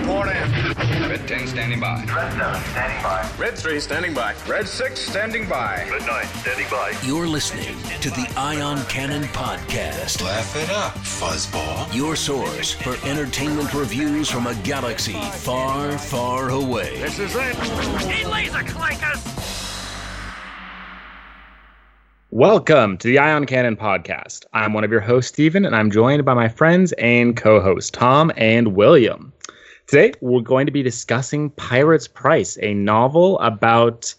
report in. Red 10 standing by. Red 7 standing by. Red 3 standing by. Red 6 standing by. Red 9 standing by. You're listening to the Ion Cannon Podcast, Laugh it up, fuzzball. your source for entertainment reviews from a galaxy far, far away. This is it. He laser clankers! Welcome to the Ion Cannon podcast. I'm one of your hosts, Stephen, and I'm joined by my friends and co hosts, Tom and William. Today, we're going to be discussing Pirate's Price, a novel about.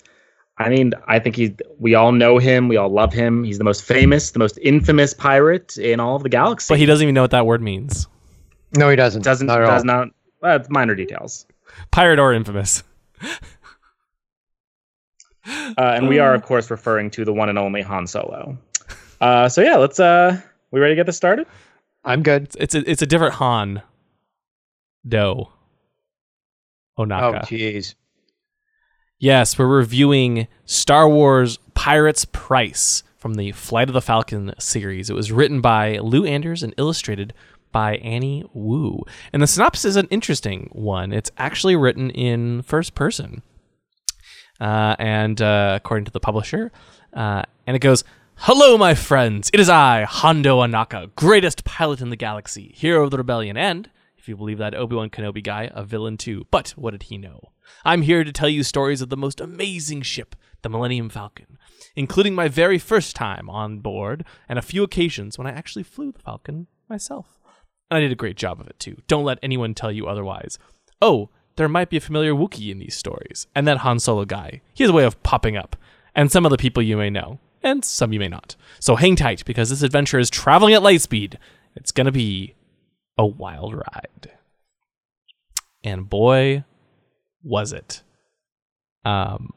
I mean, I think he. We all know him. We all love him. He's the most famous, the most infamous pirate in all of the galaxy. But he doesn't even know what that word means. No, he doesn't. doesn't Not at does all. not. Well, it's minor details. Pirate or infamous. Uh, and we are, of course, referring to the one and only Han Solo. Uh, so yeah, let's. Uh, we ready to get this started? I'm good. It's a it's a different Han. Do. Oh, Ohnaka. jeez. yes, we're reviewing Star Wars Pirates Price from the Flight of the Falcon series. It was written by Lou Anders and illustrated by Annie Wu. And the synopsis is an interesting one. It's actually written in first person. Uh, and uh, according to the publisher, uh, and it goes, Hello, my friends. It is I, Hondo Ohnaka, greatest pilot in the galaxy, hero of the rebellion, and, if you believe that Obi Wan Kenobi guy, a villain too. But what did he know? I'm here to tell you stories of the most amazing ship, the Millennium Falcon, including my very first time on board and a few occasions when I actually flew the Falcon myself. And I did a great job of it too. Don't let anyone tell you otherwise. Oh, there might be a familiar Wookiee in these stories. And that Han Solo guy. He has a way of popping up. And some of the people you may know. And some you may not. So hang tight because this adventure is traveling at light speed. It's to be a wild ride. And boy, was it. Um,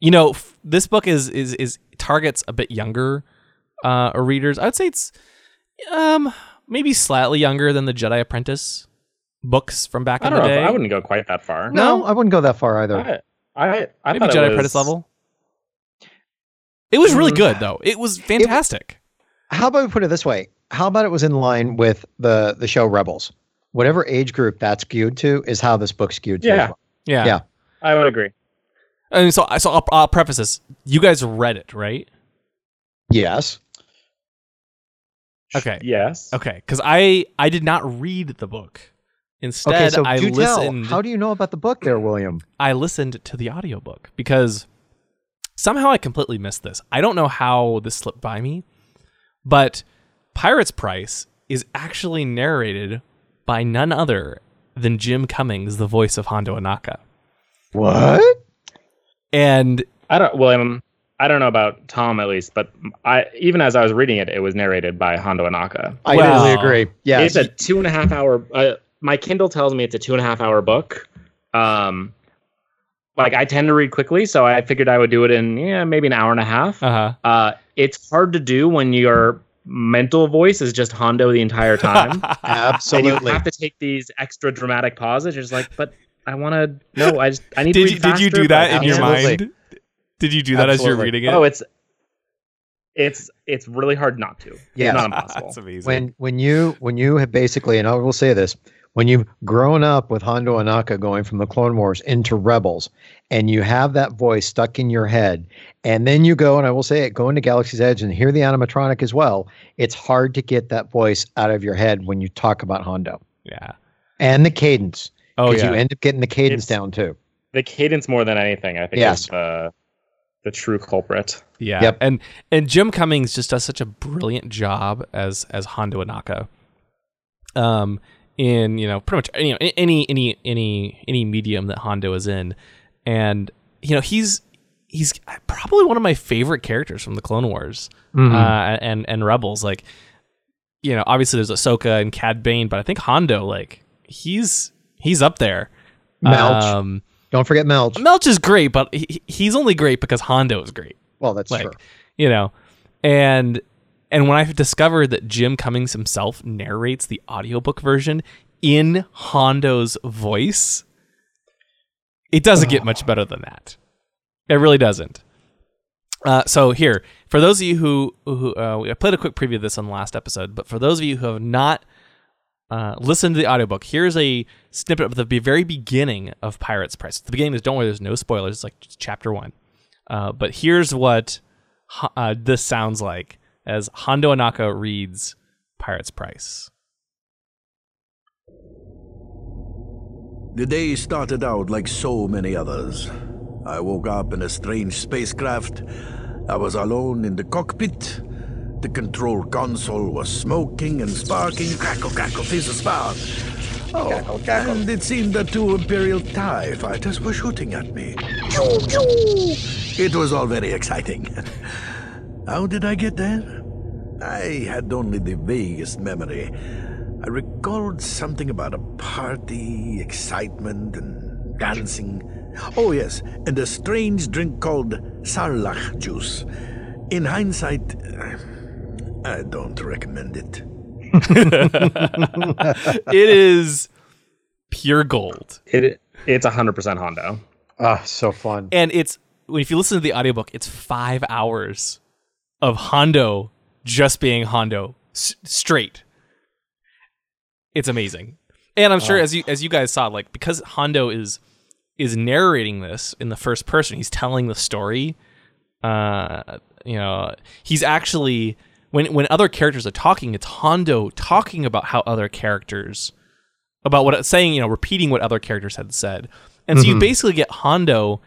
you know, f- this book is is is targets a bit younger uh readers. I would say it's um maybe slightly younger than the Jedi Apprentice books from back I in don't the know. day. If, I wouldn't go quite that far. No, I wouldn't go that far either. I I, I maybe thought Jedi it was, Apprentice level. It was really Mm. good though. It was fantastic. How about we put it this way? How about it was in line with the the show Rebels? Whatever age group that's skewed to is how this book skewed to. as Yeah. well. yeah. yeah. I would agree. And so, so I'll, I'll preface this. You guys read it, right? Yes. Okay. Yes. Okay. Because I I did not read the book. Instead, Okay, so I listened. tell. How do you know about the book there, William? I listened to the audiobook because somehow I completely missed this. I don't know how this slipped by me, but Pirate's Price is actually narrated by none other than Jim Cummings, the voice of Hondo Ohnaka. What? And I don't, William. I don't know about Tom at least, but I even as I was reading it, it was narrated by Hondo Ohnaka. I Well, totally agree. Yeah, It's a two and a half hour. Uh, my Kindle tells me it's a two and a half hour book. Um, like I tend to read quickly, so I figured I would do it in yeah maybe an hour and a half. uh huh. Uh, it's hard to do when your mental voice is just Hondo the entire time. and Absolutely. you have to take these extra dramatic pauses. You're just like, but I want to. No, I just I need to did read you did you do that but in your mind? Did you do that as you're reading it? Oh, it's it's it's really hard not to. Yeah. It's not impossible. That's amazing. when when you when you have basically, and I will say this, when you've grown up with Hondo Ohnaka going from the Clone Wars into Rebels, and you have that voice stuck in your head, and then you go, and I will say it, go into Galaxy's Edge and hear the animatronic as well. It's hard to get that voice out of your head when you talk about Hondo yeah. and the cadence. Oh because yeah. you end up getting the cadence It's- down too. The cadence more than anything, I think, Yes. is the the true culprit. Yeah. Yep. And and Jim Cummings just does such a brilliant job as as Hondo Ohnaka. Um in, you know, pretty much you know any any any any medium that Hondo is in. And you know, he's he's probably one of my favorite characters from the Clone Wars. Mm-hmm. Uh and and Rebels like you know, obviously there's Ahsoka and Cad Bane, but I think Hondo like he's he's up there. Melch. Um Don't forget Melch. Melch is great, but he, he's only great because Hondo is great Well, that's like true. you know and and when i discovered that jim cummings himself narrates the audiobook version in hondo's voice it doesn't get much better than that it really doesn't uh, so here for those of you who who uh, i played a quick preview of this on the last episode but for those of you who have not uh, listen to the audiobook. Here's a snippet of the very beginning of Pirates Price. The beginning is don't worry, there's no spoilers. It's like chapter one. Uh, but here's what uh, this sounds like as Hondo Ohnaka reads Pirates Price. The day started out like so many others. I woke up in a strange spacecraft. I was alone in the cockpit. The control console was smoking and sparking. Crackle, crackle, fizz, spark. Oh, and it seemed that two Imperial TIE fighters were shooting at me. Choo, choo. It was all very exciting. How did I get there? I had only the vaguest memory. I recalled something about a party, excitement, and dancing. Oh, yes, and a strange drink called sarlach juice. In hindsight, I don't recommend it. it is pure gold. It it's hundred percent Hondo. Ah, so fun. And it's if you listen to the audiobook, it's five hours of Hondo just being Hondo s- straight. It's amazing. And I'm sure as you as you guys saw, like because Hondo is is narrating this in the first person, he's telling the story. Uh, you know, he's actually when when other characters are talking, it's Hondo talking about how other characters about what it's saying, you know, repeating what other characters had said. And so you basically get Hondo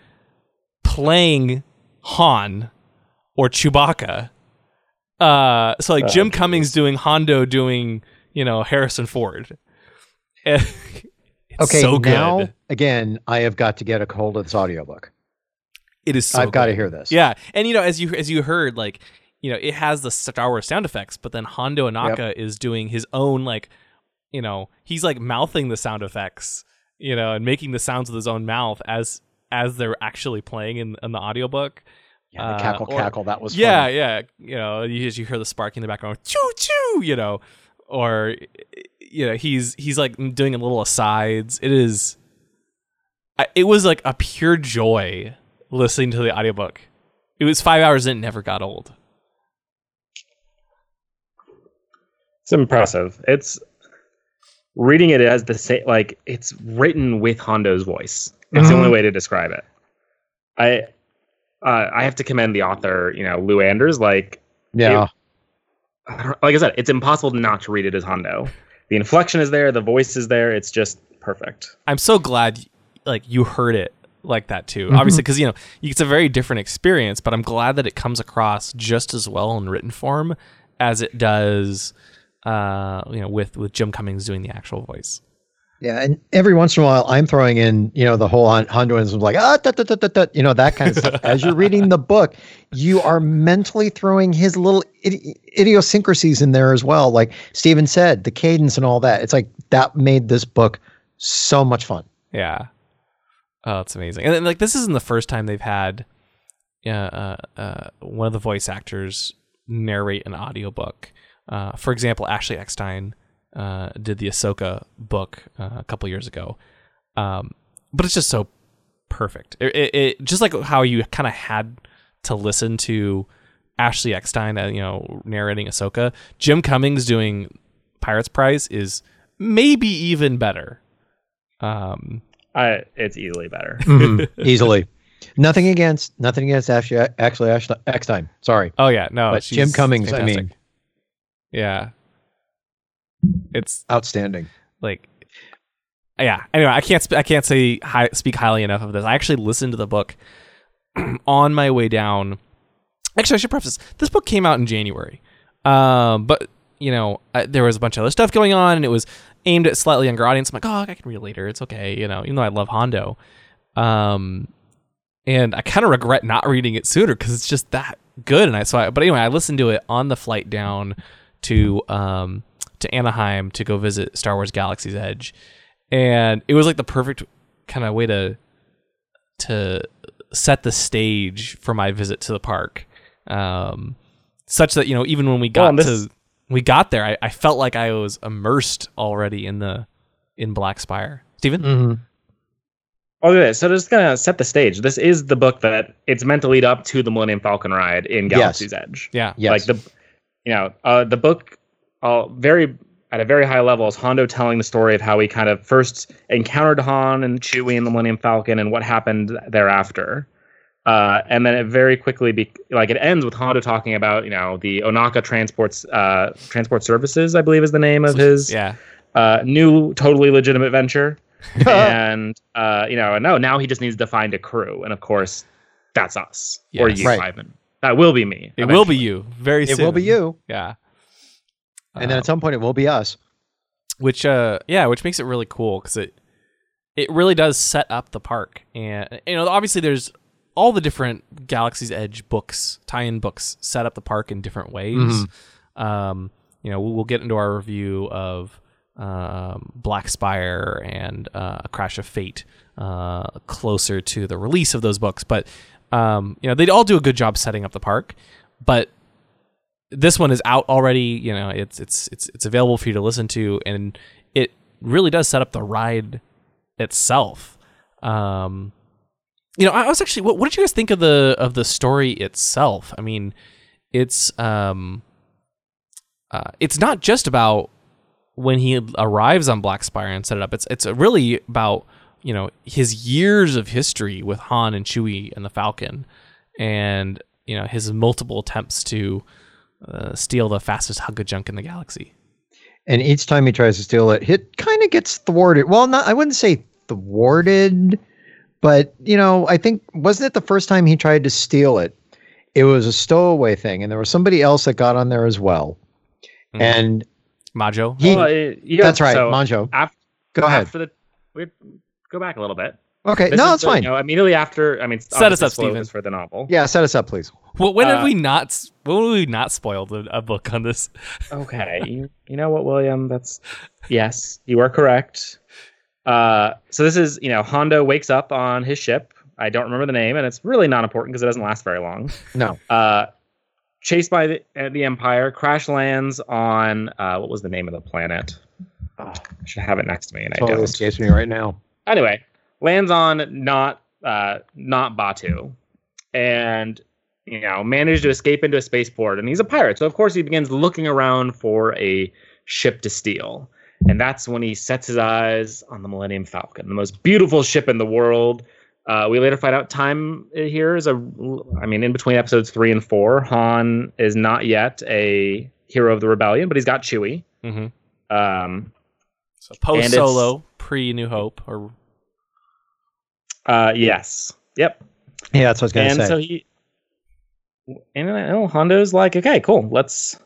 playing Han or Chewbacca. Uh, so like Jim Cummings doing Hondo doing, you know, Harrison Ford. it's Okay, so now again, I have got to get a hold of this audiobook. It is so I've got to hear this. Yeah, and you know, as you as you heard, like you know, it has the Star Wars sound effects, but then Hondo Ohnaka is doing his own like, you know, he's like mouthing the sound effects, you know, and making the sounds with his own mouth as as they're actually playing in, in the audiobook. Yeah, the Uh, cackle or- cackle. That was Yeah, fun. yeah, you know, you as you hear the sparking in the background, choo choo, you know, or you know, he's he's like doing a little asides. It is, it was like a pure joy listening to the audiobook. It was five hours and it never got old. It's impressive. It's reading it as the same like it's written with Hondo's voice. It's the only way to describe it. I uh, I have to commend the author, you know, Lou Anders. Like Yeah. like I said, it's impossible not to read it as Hondo. The inflection is there, the voice is there. It's just perfect. I'm so glad like you heard it like that too. Mm-hmm. Obviously, because you know it's a very different experience, but I'm glad that it comes across just as well in written form as it does, uh, you know, with with Jim Cummings doing the actual voice. Yeah, and every once in a while, I'm throwing in, you know, the whole Hon- Honduans like ah, da, da, da, da, da, you know, that kind of stuff. As you're reading the book, you are mentally throwing his little idi- idiosyncrasies in there as well. Like Steven said, the cadence and all that. It's like that made this book so much fun. Yeah. Oh, it's amazing. And then, like this isn't the first time they've had uh, uh, uh, one of the voice actors narrate an audiobook. Uh, for example, Ashley Eckstein uh, did the Ahsoka book uh, a couple years ago. Um, but it's just so perfect. It, it, it just like how you kind of had to listen to Ashley Eckstein, uh, you know, narrating Ahsoka. Jim Cummings doing Pirates Price is maybe even better. Um, I it's easily better. Easily. Nothing against, nothing against Ashley, actually Ashley Eckstein. Sorry. Oh yeah, no. But Jim Cummings, I mean- yeah, it's Outstanding. like, yeah. Anyway, I can't sp- I can't say hi- speak highly enough of this. I actually listened to the book on my way down. Actually, I should preface this. This book came out in January, um, but you know I, there was a bunch of other stuff going on, and it was aimed at slightly younger audience. I'm like, oh, I can read it later. It's okay, you know. Even though I love Hondo, um, and I kind of regret not reading it sooner because it's just that good. And I so, I, but anyway, I listened to it on the flight down to um to Anaheim to go visit Star Wars Galaxy's Edge, and it was like the perfect kind of way to to set the stage for my visit to the park. Um, such that you know, even when we got and this- to we got there, I, I felt like I was immersed already in the in Black Spire. Steven? hmm Okay, so just gonna set the stage. This is the book that it's meant to lead up to the Millennium Falcon ride in Galaxy's Edge. Yeah. Yes. Like the, you know, uh, the book, uh, very at a very high level is Hondo telling the story of how he kind of first encountered Han and Chewie and the Millennium Falcon and what happened thereafter. Uh, and then it very quickly be like it ends with Hondo talking about you know the Ohnaka transports uh, transport services I believe is the name of his Yeah. uh, new totally legitimate venture and uh, you know, no, now he just needs to find a crew, and of course, that's us or you, Right. Ivan. That will be me. It will be you very It soon. It will be you. Yeah. And then at some point, it will be us. which uh yeah which makes it really cool because it it really does set up the park and you know obviously there's all the different galaxy's edge books tie-in books set up the park in different ways um you know we'll, we'll get into our review of um, black spire and uh, a crash of fate uh, closer to the release of those books but um, you know they all do a good job setting up the park but this one is out already. You know, it's it's it's it's available for you to listen to, and it really does set up the ride itself. Um, you know, I was actually. What, what did you guys think of the of the story itself? I mean, it's um, uh, it's not just about when he arrives on Black Spire and set it up. It's it's really about you know his years of history with Han and Chewie and the Falcon, and you know his multiple attempts to uh, steal the fastest hunk of junk in the galaxy. And each time he tries to steal it, it kind of gets thwarted. Well, not I wouldn't say thwarted, but you know, I think wasn't it the first time he tried to steal it? It was a stowaway thing, and there was somebody else that got on there as well. Mhm. And Majo. he, Well, it- yeah, that's right, so Majo. af- Go ahead. After the, we go back a little bit. Okay, This no, is that's the- fine. You know, immediately after, I mean, Set us up, spoilers Steven. for the novel. yeah, set us up, please. Well, when have uh, we not? When have we not spoiled a, a book on this? Okay. you, you know what, William? That's yes, you are correct. Uh, so this is, you know, Hondo wakes up on his ship. I don't remember the name, and it's really not important because it doesn't last very long. No, Uh, chased by the, uh, the Empire, crash lands on uh, what was the name of the planet? Oh, I should have it next to me, and I don't. escapes me right now. Anyway, lands on not uh, not Batuu, and you know managed to escape into a spaceport. And he's a pirate, so of course he begins looking around for a ship to steal. And that's when he sets his eyes on the Millennium Falcon, the most beautiful ship in the world. Uh, we later find out time here is a, I mean, in between episodes three and four, Han is not yet a hero of the rebellion, but he's got Chewie. Mm-hmm. Um, So post solo, pre New Hope, or uh, yes, yep. Yeah, that's what I was gonna and say. so he and uh, oh, Hondo's like, okay, cool, let's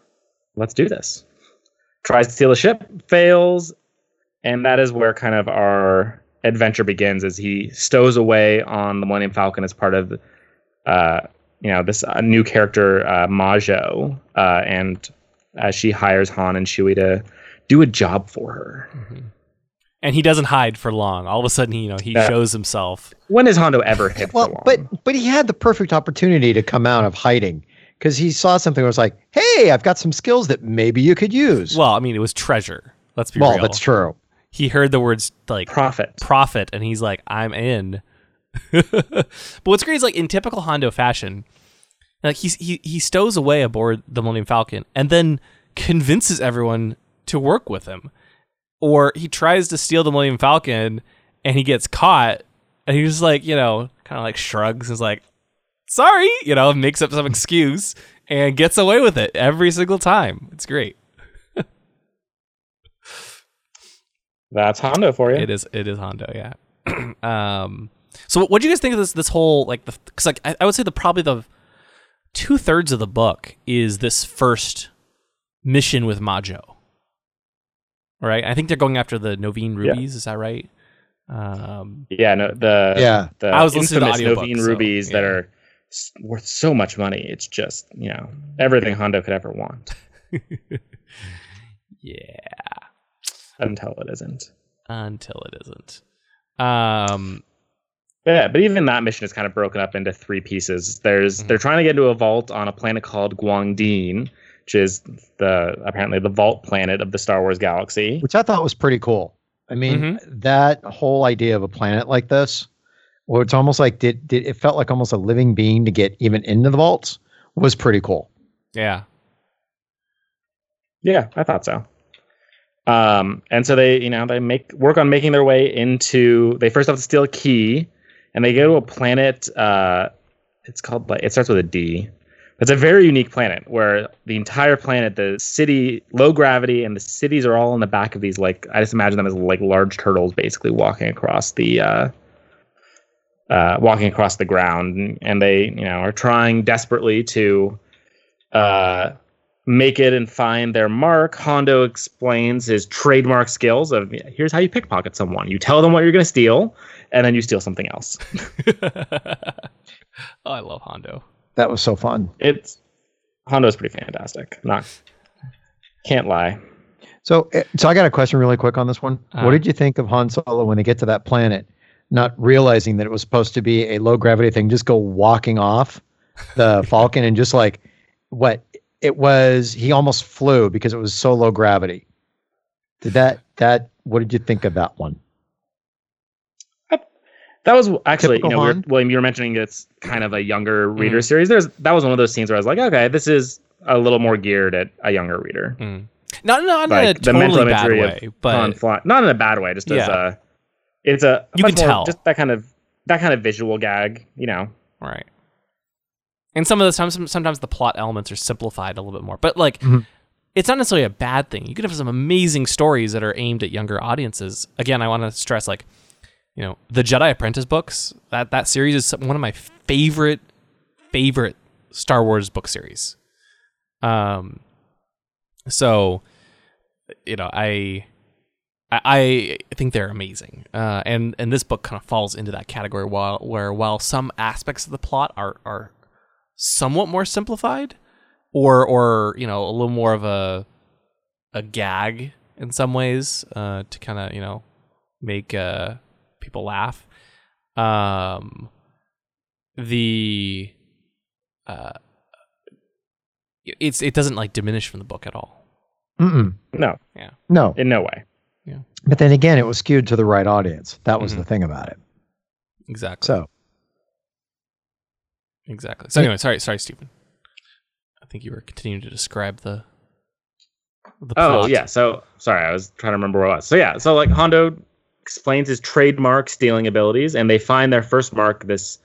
let's do this. Tries to steal a ship, fails, and that is where kind of our adventure begins. As he stows away on the Millennium Falcon as part of, uh, you know, this uh, new character uh, Majo, uh, and as she hires Han and Chewie to do a job for her. Mm-hmm. and he doesn't hide for long. All of a sudden, he, you know, he Yeah. shows himself. When has Hondo ever hid for well, long? but but he had the perfect opportunity to come out of hiding because he saw something that was like, "Hey, I've got some skills that maybe you could use." Well, I mean, it was treasure. Let's be well real. that's true. He heard the words like profit. profit, and he's like, "I'm in." but what's great is like in typical Hondo fashion, like he's, he he stows away aboard the Millennium Falcon and then convinces everyone to work with him, or he tries to steal the Millennium Falcon and he gets caught, and he's just like you know kind of like shrugs and is like, "Sorry," you know, makes up some excuse and gets away with it every single time. It's great. That's Hondo for you. It is. It is Hondo. Yeah. um. So, what do you guys think of this? This whole like because like I, I would say the probably the two thirds of the book is this first mission with Majo. Right. I think they're going after the Novine Yeah. rubies. Is that right? Um. Yeah, no, the Yeah. the I was listening to the infamous audiobook, Novine so, rubies that are worth so much money. It's just you know everything Hondo could ever want Yeah. until it isn't. Until it isn't. Um. Yeah, but even that mission is kind of broken up into three pieces. There's Mm-hmm. they're trying to get into a vault on a planet called Guangdin, which is the apparently the vault planet of the Star Wars galaxy. which I thought was pretty cool. I mean, Mm-hmm. that whole idea of a planet like this, well, it's almost like did, did it felt like almost a living being to get even into the vaults, was pretty cool. Yeah. Yeah, I thought so. Um, and so they, you know, they make work on making their way into. They first have to steal a key, and they go to a planet. Uh, it's called like it starts with a D. It's a very unique planet where the entire planet, the city, low gravity, and the cities are all in the back of these like I just imagine them as like large turtles, basically walking across the. Uh, uh, walking across the ground, and, they, you know, are trying desperately to uh, make it and find their mark. Hondo explains his trademark skills of here's how you pickpocket someone. You tell them what you're going to steal, and then you steal something else. oh, I love Hondo. That was so fun. It's Hondo's pretty fantastic. Not can't lie. So, eh, so I got a question really quick on this one. Uh-huh. what did you think of Han Solo when they get to that planet, not realizing that it was supposed to be a low gravity thing, just go walking off the Falcon and just like what it was? He almost flew because it was so low gravity. Did that that? What did you think of that one? That was actually, Typical you know, we were, William, you were mentioning it's kind of a younger reader Mhm. series. There's that was one of those scenes where I was like, okay, this is a little more geared at a younger reader. Mm. Not, not Like in a the totally bad way, but fly, not in a bad way, just as a, it's a You can more- tell. just that kind of that kind of visual gag, you know. Right. And some of the times, sometimes the plot elements are simplified a little bit more, but like, Mhm. it's not necessarily a bad thing. You could have some amazing stories that are aimed at younger audiences. Again, I want to stress, like, you know, the Jedi Apprentice books. That that series is one of my favorite favorite Star Wars book series. Um, so, you know, I. I I think they're amazing, uh, and and this book kind of falls into that category. While where while some aspects of the plot are are somewhat more simplified, or or you know a little more of a a gag in some ways uh, to kind of you know make uh, people laugh. Um, the uh, it's it doesn't like diminish from the book at all. Mm-mm. No, Yeah. No, in no way. Yeah. But then again, it was skewed to the right audience. That was Mhm. the thing about it. Exactly. So, Exactly. So anyway, sorry, sorry, Stephen. I think you were continuing to describe the. the Oh plot. yeah. So sorry, I was trying to remember where I was. So yeah. So like Hondo explains his trademark stealing abilities, and they find their first mark. This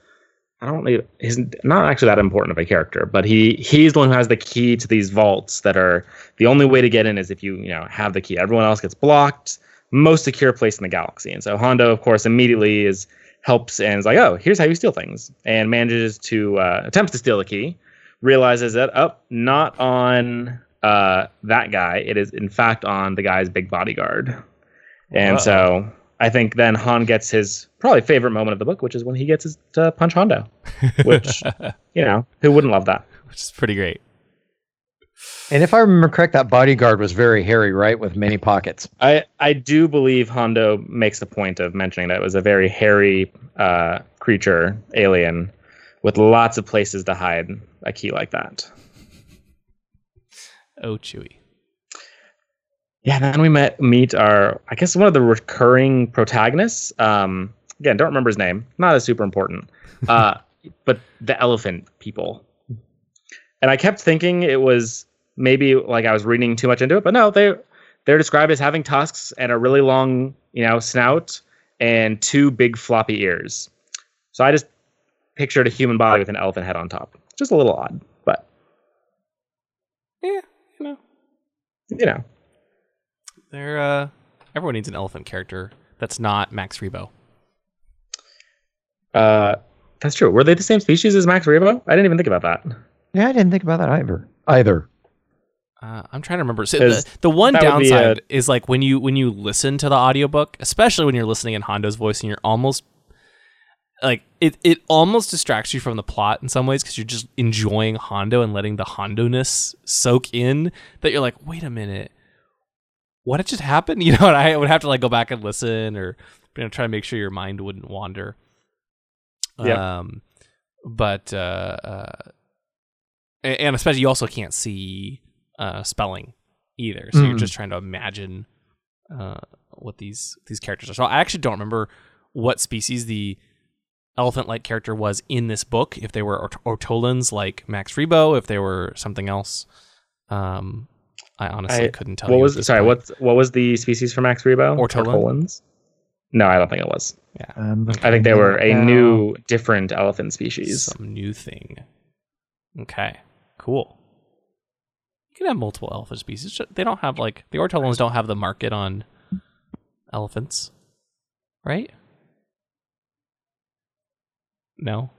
I don't know. He's not actually that important of a character, but he he's the one who has the key to these vaults that are the only way to get in is if you you know have the key. Everyone else gets blocked. Most secure place in the galaxy, and so Hondo, of course, immediately is helps and is like, oh, here's how you steal things, and manages to uh, attempts to steal the key. Realizes that oh, not on uh, that guy. It is in fact on the guy's big bodyguard, and so I think then Han gets his probably favorite moment of the book, which is when he gets his to punch Hondo, which you know who wouldn't love that. which is pretty great. and if I remember correct, that bodyguard was very hairy, right, with many pockets. I I do believe Hondo makes the point of mentioning that it was a very hairy uh, creature, alien, with lots of places to hide a key like that. Oh, Chewie. Yeah, then we met meet our I guess one of the recurring protagonists. Um, again, don't remember his name. Not as super important. Uh, but the elephant people. And I kept thinking it was maybe like I was reading too much into it, but no, they they're described as having tusks and a really long, you know, snout and two big floppy ears. So I just pictured a human body with an elephant head on top. Just a little odd, but Yeah, you know, you know. They're uh, everyone needs an elephant character that's not Max Rebo. Uh, that's true. Were they the same species as Max Rebo? I didn't even think about that. Yeah, I didn't think about that either. Either. Uh, I'm trying to remember. So 'Cause the, the one that would be downside a- is like when you when you listen to the audiobook, especially when you're listening in Hondo's voice and you're almost like it it almost distracts you from the plot in some ways because you're just enjoying Hondo and letting the Hondo-ness soak in that you're like, wait a minute. What had just happened? You know, and I would have to like go back and listen or you know try to make sure your mind wouldn't wander. Yeah. Um but uh, uh and especially you also can't see uh, spelling either. So you're Mm. just trying to imagine uh, what these these characters are. So I actually don't remember what species the elephant-like character was in this book. If they were Ort- Ortolans like Max Rebo, if they were something else. Um, I honestly I- couldn't tell what you. was at sorry? point. What what was the species for Max Rebo? Ortolan? Ortolans? No, I don't think it was. I'm um, I think they were a looking new, different elephant species. Some new thing. Okay, cool. You can have multiple elephant species. They don't have like the ortolans don't have the market on elephants, right? No.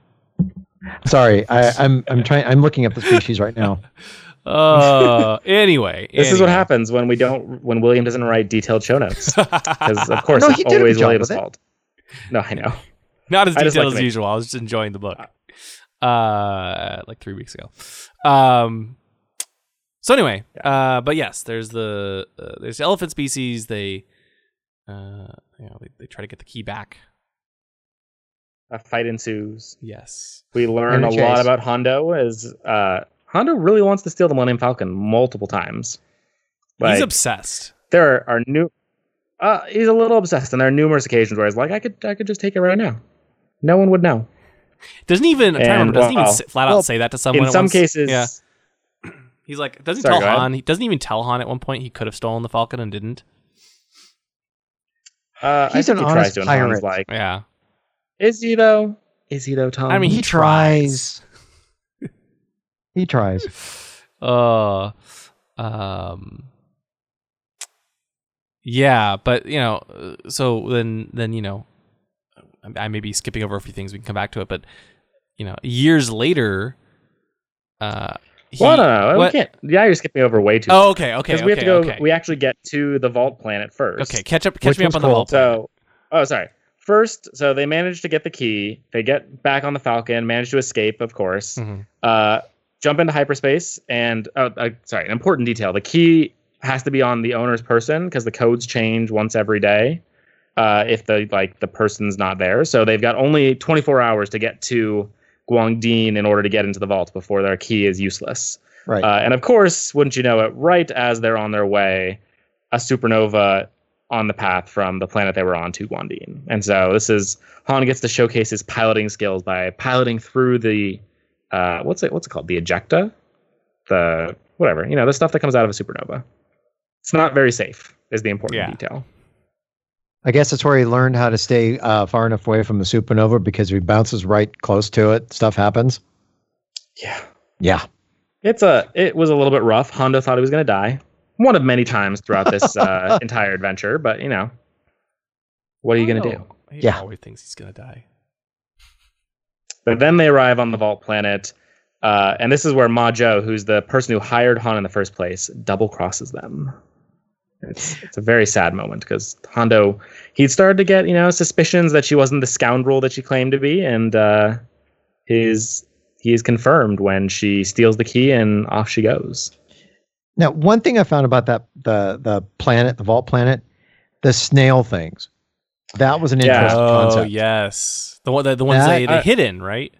Sorry, I, I'm I'm trying. I'm looking up the species right now. Uh. anyway, This is what happens when we don't when William doesn't write detailed show notes because of course No, it's he did always William's fault. No, I know. Not as I just like detailed to as make- usual. I was just enjoying the book. Uh, like three weeks ago. Um. So anyway, uh, but yes, there's the uh, there's the elephant species. They, uh, you know, they, they try to get the key back. A fight ensues. Yes. We learn a a lot about Hondo as uh, Hondo really wants to steal the Millennium Falcon multiple times. He's obsessed. there are, are new. Uh, he's a little obsessed, and there are numerous occasions where he's like, "I could, I could just take it right now. No one would know." Doesn't even I'm trying to And, remember, doesn't even well, s- flat out well, say that to someone. In some once? cases, yeah. He's like, doesn't Sorry, tell. Han? He doesn't even tell Han at one point he could have stolen the Falcon and didn't. uh, I He's think an he tries honest to, pirate. like, Yeah. "Is he though? Is he though, Tom?" I mean, he, He tries. tries. He tries. Uh, um, yeah, but you know, so then, then you know, I I may be skipping over a few things. We can come back to it, but you know, years later, uh, he, well, no, no, we what- can't. Yeah, you're skipping over way too. Oh, okay, okay, because okay, we have to go. okay. We actually get to the vault planet first. okay, catch up, catch Which me up on the cool? vault. So, oh, sorry. First, so they manage to get the key. They get back on the Falcon, manage to escape, of course. Mhm. Uh, jump into hyperspace, and oh, uh, sorry, an important detail: the key has to be on the owner's person because the codes change once every day. Uh, if the like the person's not there, so they've got only 24 hours to get to Guangdin in order to get into the vault before their key is useless. Right. Uh, and of course, wouldn't you know it, right as they're on their way, a supernova on the path from the planet they were on to Guandine. And so this is Han gets to showcase his piloting skills by piloting through the uh, what's it what's it called? The ejecta? The whatever, you know, the stuff that comes out of a supernova. It's not very safe, is the important Yeah. detail. I guess that's where he learned how to stay uh, far enough away from the supernova because if he bounces right close to it, stuff happens. Yeah. Yeah. It's a it was a little bit rough. Hondo thought he was gonna die. One of many times throughout this uh, entire adventure, but you know. What are you gonna do? He Yeah. always thinks he's gonna die. But then they arrive on the Vault planet, uh, and this is where Majo, who's the person who hired Han in the first place, double crosses them. It's it's a very sad moment because Hondo he'd started to get you know suspicions that she wasn't the scoundrel that she claimed to be, and uh, his he is confirmed when she steals the key and off she goes. Now, one thing I found about that the the planet, the vault planet, the snail things. That was an Yeah. interesting Oh concept. yes, the one the, the ones That- they, they I- hid in, right?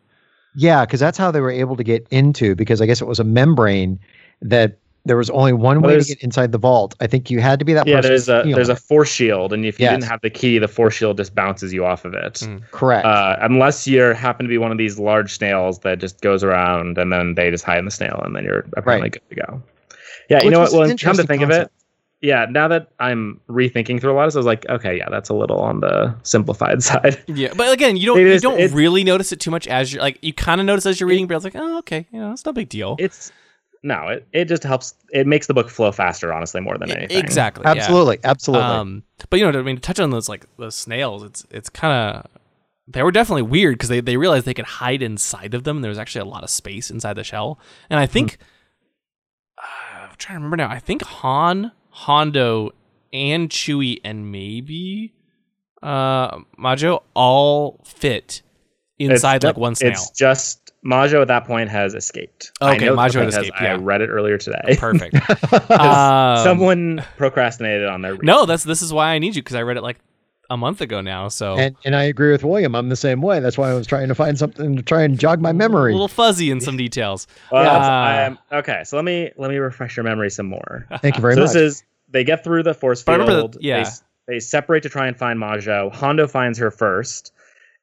Yeah, because that's how they were able to get into. Because I guess it was a membrane that there was only one Well, way to get inside the vault. I think you had to be that Yeah, person. there's a stealing there's a force shield, and if you Yes. didn't have the key, the force shield just bounces you off of it. Mm. correct. Uh, unless you happen to be one of these large snails that just goes around and then they just hide in the snail and then you're apparently Right. good to go. Yeah, you know was what? Well, an come to interesting think of it, concept. Yeah. Now that I'm rethinking through a lot of this, I was like, okay, yeah, that's a little on the simplified side. Yeah, but again, you don't It you is- don't really notice it too much as you're like you kind of notice as you're reading, but it's like oh okay, you know it's no big deal. It's no, it, it just helps. It makes the book flow faster, honestly, more than anything. Exactly. yeah. absolutely, absolutely. Um, but you know, I mean, to touch on those like the snails, it's it's kind of they were definitely weird because they they realized they could hide inside of them. There was actually a lot of space inside the shell, and I think uh, I'm trying to remember now. I think Han, Hondo, and Chewie, and maybe uh Majo all fit It's inside like one snail. It's just Majo at that point has escaped. I Okay, know Majo the had point has- escaped, yeah. I read it earlier today. Perfect. Um, Someone procrastinated on their read. No, that's this is why I need you because I read it like a month ago now. So and and I agree with William. I'm the same way. That's why I was trying to find something to try and jog my memory. a little fuzzy in some details. Well, Yeah. I okay. So let me let me refresh your memory some more. Thank you very so much. this is they get through the force But I remember field. that- yeah. They, they separate to try and find Majo. Hondo finds her first,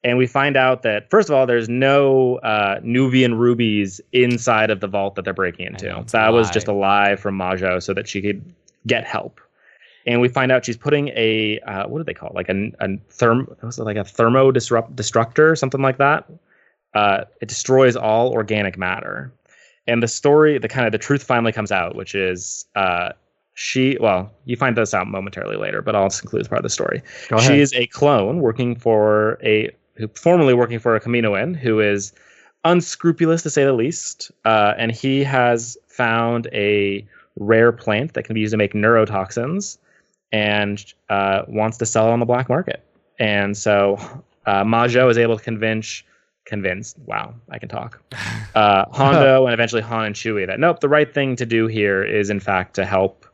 And we find out that first of all, there's no uh, Nubian rubies inside of the vault that they're breaking into. know, that was just a lie from Majo so that she could get help. And we find out she's putting a uh, what do they call it? Like a, a therm was it like a thermo disrupt destructor, something like that. Uh, it destroys all organic matter. And the story, the kind of the truth finally comes out, which is uh, she. Well, you find this out momentarily later, but I'll just include as part of the story. She is a clone working for a who formerly working for a Kaminoan who is unscrupulous to say the least, uh, and he has found a rare plant that can be used to make neurotoxins, and uh, wants to sell it on the black market. And so uh, Majo is able to convince convince wow i can talk uh hondo and eventually han and chewie that nope the right thing to do here is in fact to help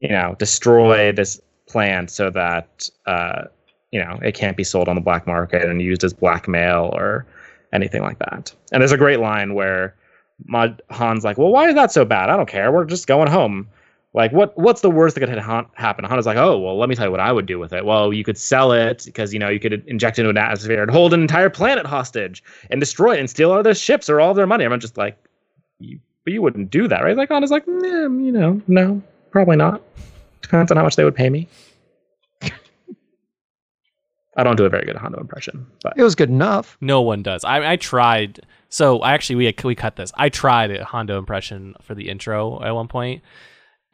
you know destroy this plant so that uh you know it can't be sold on the black market and used as blackmail or anything like that. And there's a great line where Ma- han's like well why is that so bad? I don't care. We're just going home. Like what what's the worst that could ha- happen? Han's like oh well let me tell you what i would do with it. Well you could sell it because you know you could inject it into an atmosphere and hold an entire planet hostage and destroy it and steal all their ships or all their money. I'm just like but you wouldn't do that right? Like han is like nah, you know no probably not depends on how much they would pay me I don't do a very good Hondo impression, but It was good enough. No one does. I, I tried. So I actually we we cut this. I tried a Hondo impression for the intro at one point,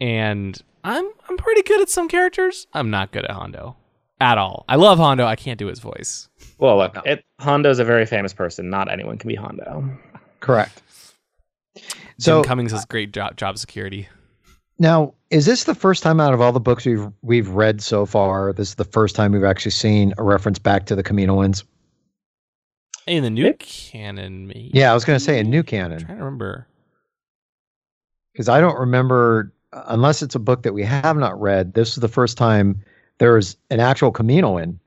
and I'm I'm pretty good at some characters. I'm not good at Hondo at all. I love Hondo. I can't do his voice. well, look, it, Hondo's a very famous person. Not anyone can be Hondo. Correct. Jim So Cummings has great job job security. Now, is this the first time out of all the books we've we've read so far? This is the first time we've actually seen a reference back to the Kaminoans. In the new It- canon, maybe. Yeah, I was going to say a new I'm canon trying to remember. because I don't remember unless it's a book that we have not read. This is the first time there's an actual Kaminoan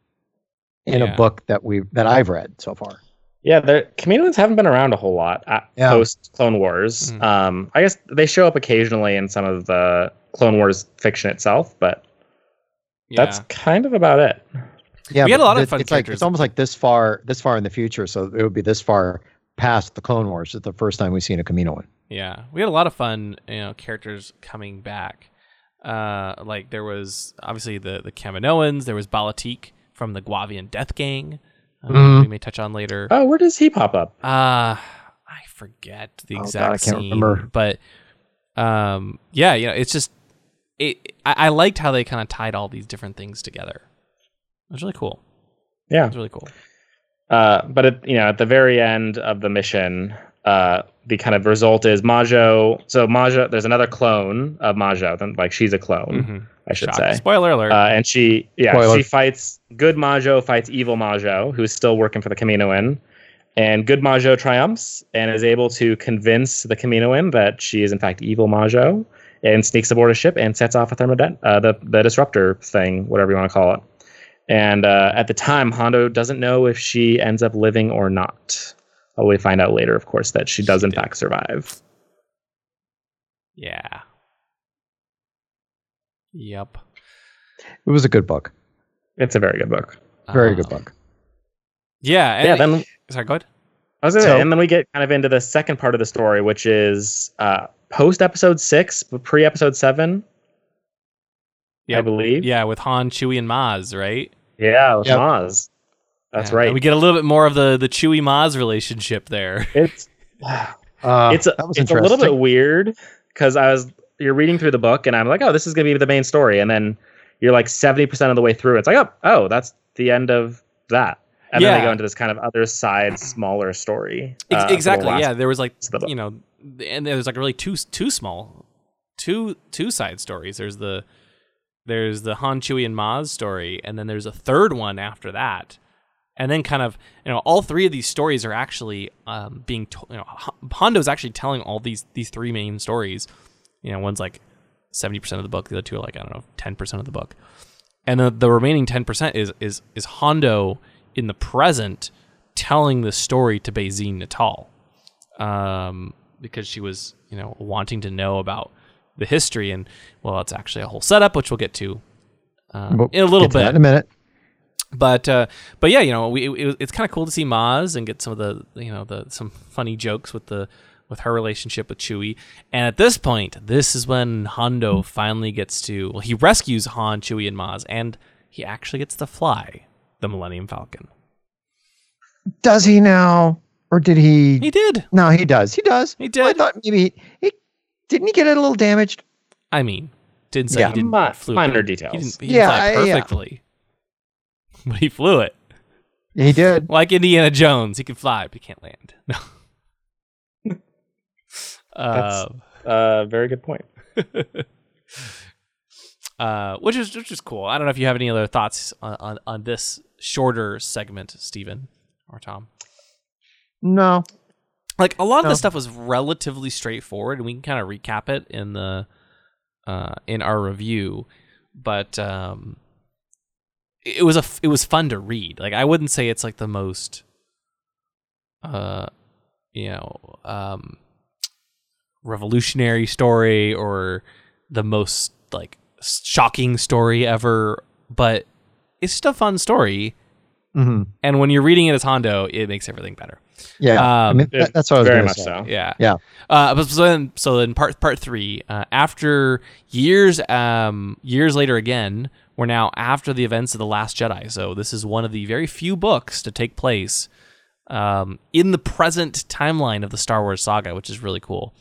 in Yeah. a book that we that I've read so far. Yeah, the Kaminoans haven't been around a whole lot Yeah. post Clone Wars. Mhm. Um, I guess they show up occasionally in some of the Clone Wars fiction itself, but Yeah. that's kind of about it. Yeah, We had a lot of fun It's like characters. it's almost like this far this far in the future, so it would be this far past the Clone Wars. It's the first time we've seen a Kaminoan. Yeah, we had a lot of fun, you know, characters coming back. Uh, like there was obviously the the Kaminoans. There was Bala-Tik from the Guavian Death Gang. Mhm. We may touch on later. Oh, where does he pop up? Uh I forget the Oh, God, exact I can't scene, remember. but um, yeah, you know, it's just it. I, I liked how they kind of tied all these different things together. It was really cool. Yeah, it was really cool. Uh, but at, you know, at the very end of the mission, uh, the kind of result is Majo. So Majo, there's another clone of Majo. Then, like she's a clone, Mhm. I should Shock. say. Spoiler alert. Uh, and she, yeah, Spoiler. she fights good Majo fights evil Majo, who's still working for the Kaminoan. And good Majo triumphs and is able to convince the Kaminoan that she is in fact evil Majo, and sneaks aboard a ship and sets off a thermodet, uh, the the disruptor thing, whatever you want to call it. And uh, at the time, Hondo doesn't know if she ends up living or not. Uh, we find out later, of course, that she does She in did. fact survive. yeah. Yep. It was a good book, It's a very good book. very Uh, good book. Yeah. And yeah, then sorry. Go ahead. I was gonna So- say, and then we get kind of into the second part of the story, which is uh, post episode six, but pre episode seven, Yeah, I believe. Yeah, with Han, Chewie, and Maz, right? yeah, with Yep. Maz. That's Yeah, right. And we get a little bit more of the the Chewie Maz relationship there. it's Uh, it's a, that was it's a little bit weird because I was you're reading through the book and I'm like, oh, this is gonna be the main story, and then you're like seventy percent of the way through. It's like, oh, oh, that's the end of that, and then they go into this kind of other side, smaller story. Uh, for the exactly. Yeah, there was like the you know, and there was like really two two small, two two side stories. There's the there's the Han, Chewie, and Maz story, and then there's a third one after that. And then kind of you know all three of these stories are actually um, being to- you know H- Hondo's actually telling all these these three main stories. You know, one's like seventy percent of the book, the other two are like I don't know ten percent of the book, and the, the remaining ten percent is is is Hondo in the present telling the story to Bazine Netal, um, because she was you know wanting to know about the history and well, it's actually a whole setup which we'll get to uh, We'll in a little get to that bit. in a minute. But uh, but yeah, you know, we it, it's kind of cool to see Maz and get some of the you know the some funny jokes with the with her relationship with Chewie. And at this point, this is when Hondo finally gets to well, he rescues Han, Chewie, and Maz, and he actually gets to fly the Millennium Falcon. Does he now, or did he? He did. No, he does. He does. He Well, I thought maybe he, he didn't he get it a little damaged. I mean, didn't say Yeah. he didn't Mi- flew minor He details. didn't, he didn't Yeah, fly I- yeah. Perfectly, but he flew it He did. like Indiana Jones. He can fly, but he can't land. No. uh, Uh, very good point. uh, which is which is cool. I don't know if you have any other thoughts on, on, on this shorter segment, Stephen or Tom. No. Like a lot of No. this stuff was relatively straightforward, and we can kind of recap it in the uh, in our review. But um, it was a it was fun to read. Like I wouldn't say it's like the most uh, you know um, revolutionary story or the most like shocking story ever, but it's just a fun story. hmm And when you're reading it as Hondo, it makes everything better. Yeah. I Um, mean, that- that's what I was very going to much say. so. Yeah. Yeah. Uh, but so then, so then part part three. Uh, after years, um, years later, again, we're now after the events of the Last Jedi. So this is one of the very few books to take place um, in the present timeline of the Star Wars saga, which is really cool.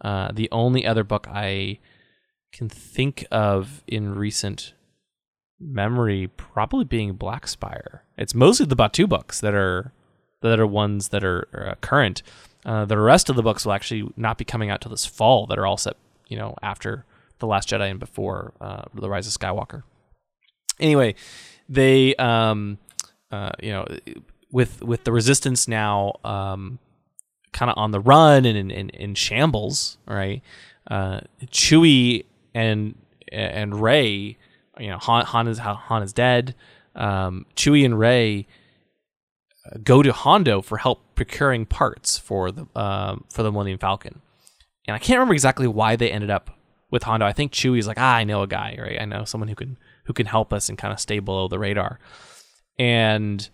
Uh, the only other book I can think of in recent memory probably being Black Spire. It's mostly the Batuu books that are that are ones that are uh, current. Uh, the rest of the books will actually not be coming out till this fall. That are all set, you know, after the Last Jedi and before uh, the Rise of Skywalker. Anyway, they, um, uh, you know, with with the Resistance now, um, kind of on the run and in, in, shambles, right? Uh, Chewie and and Rey, you know, Han, Han is Han is dead. Um, Chewie and Rey go to Hondo for help procuring parts for the um, for the Millennium Falcon, and I can't remember exactly why they ended up with Hondo. I think Chewie's like, ah, I know a guy, right? I know someone who can who can help us and kind of stay below the radar. And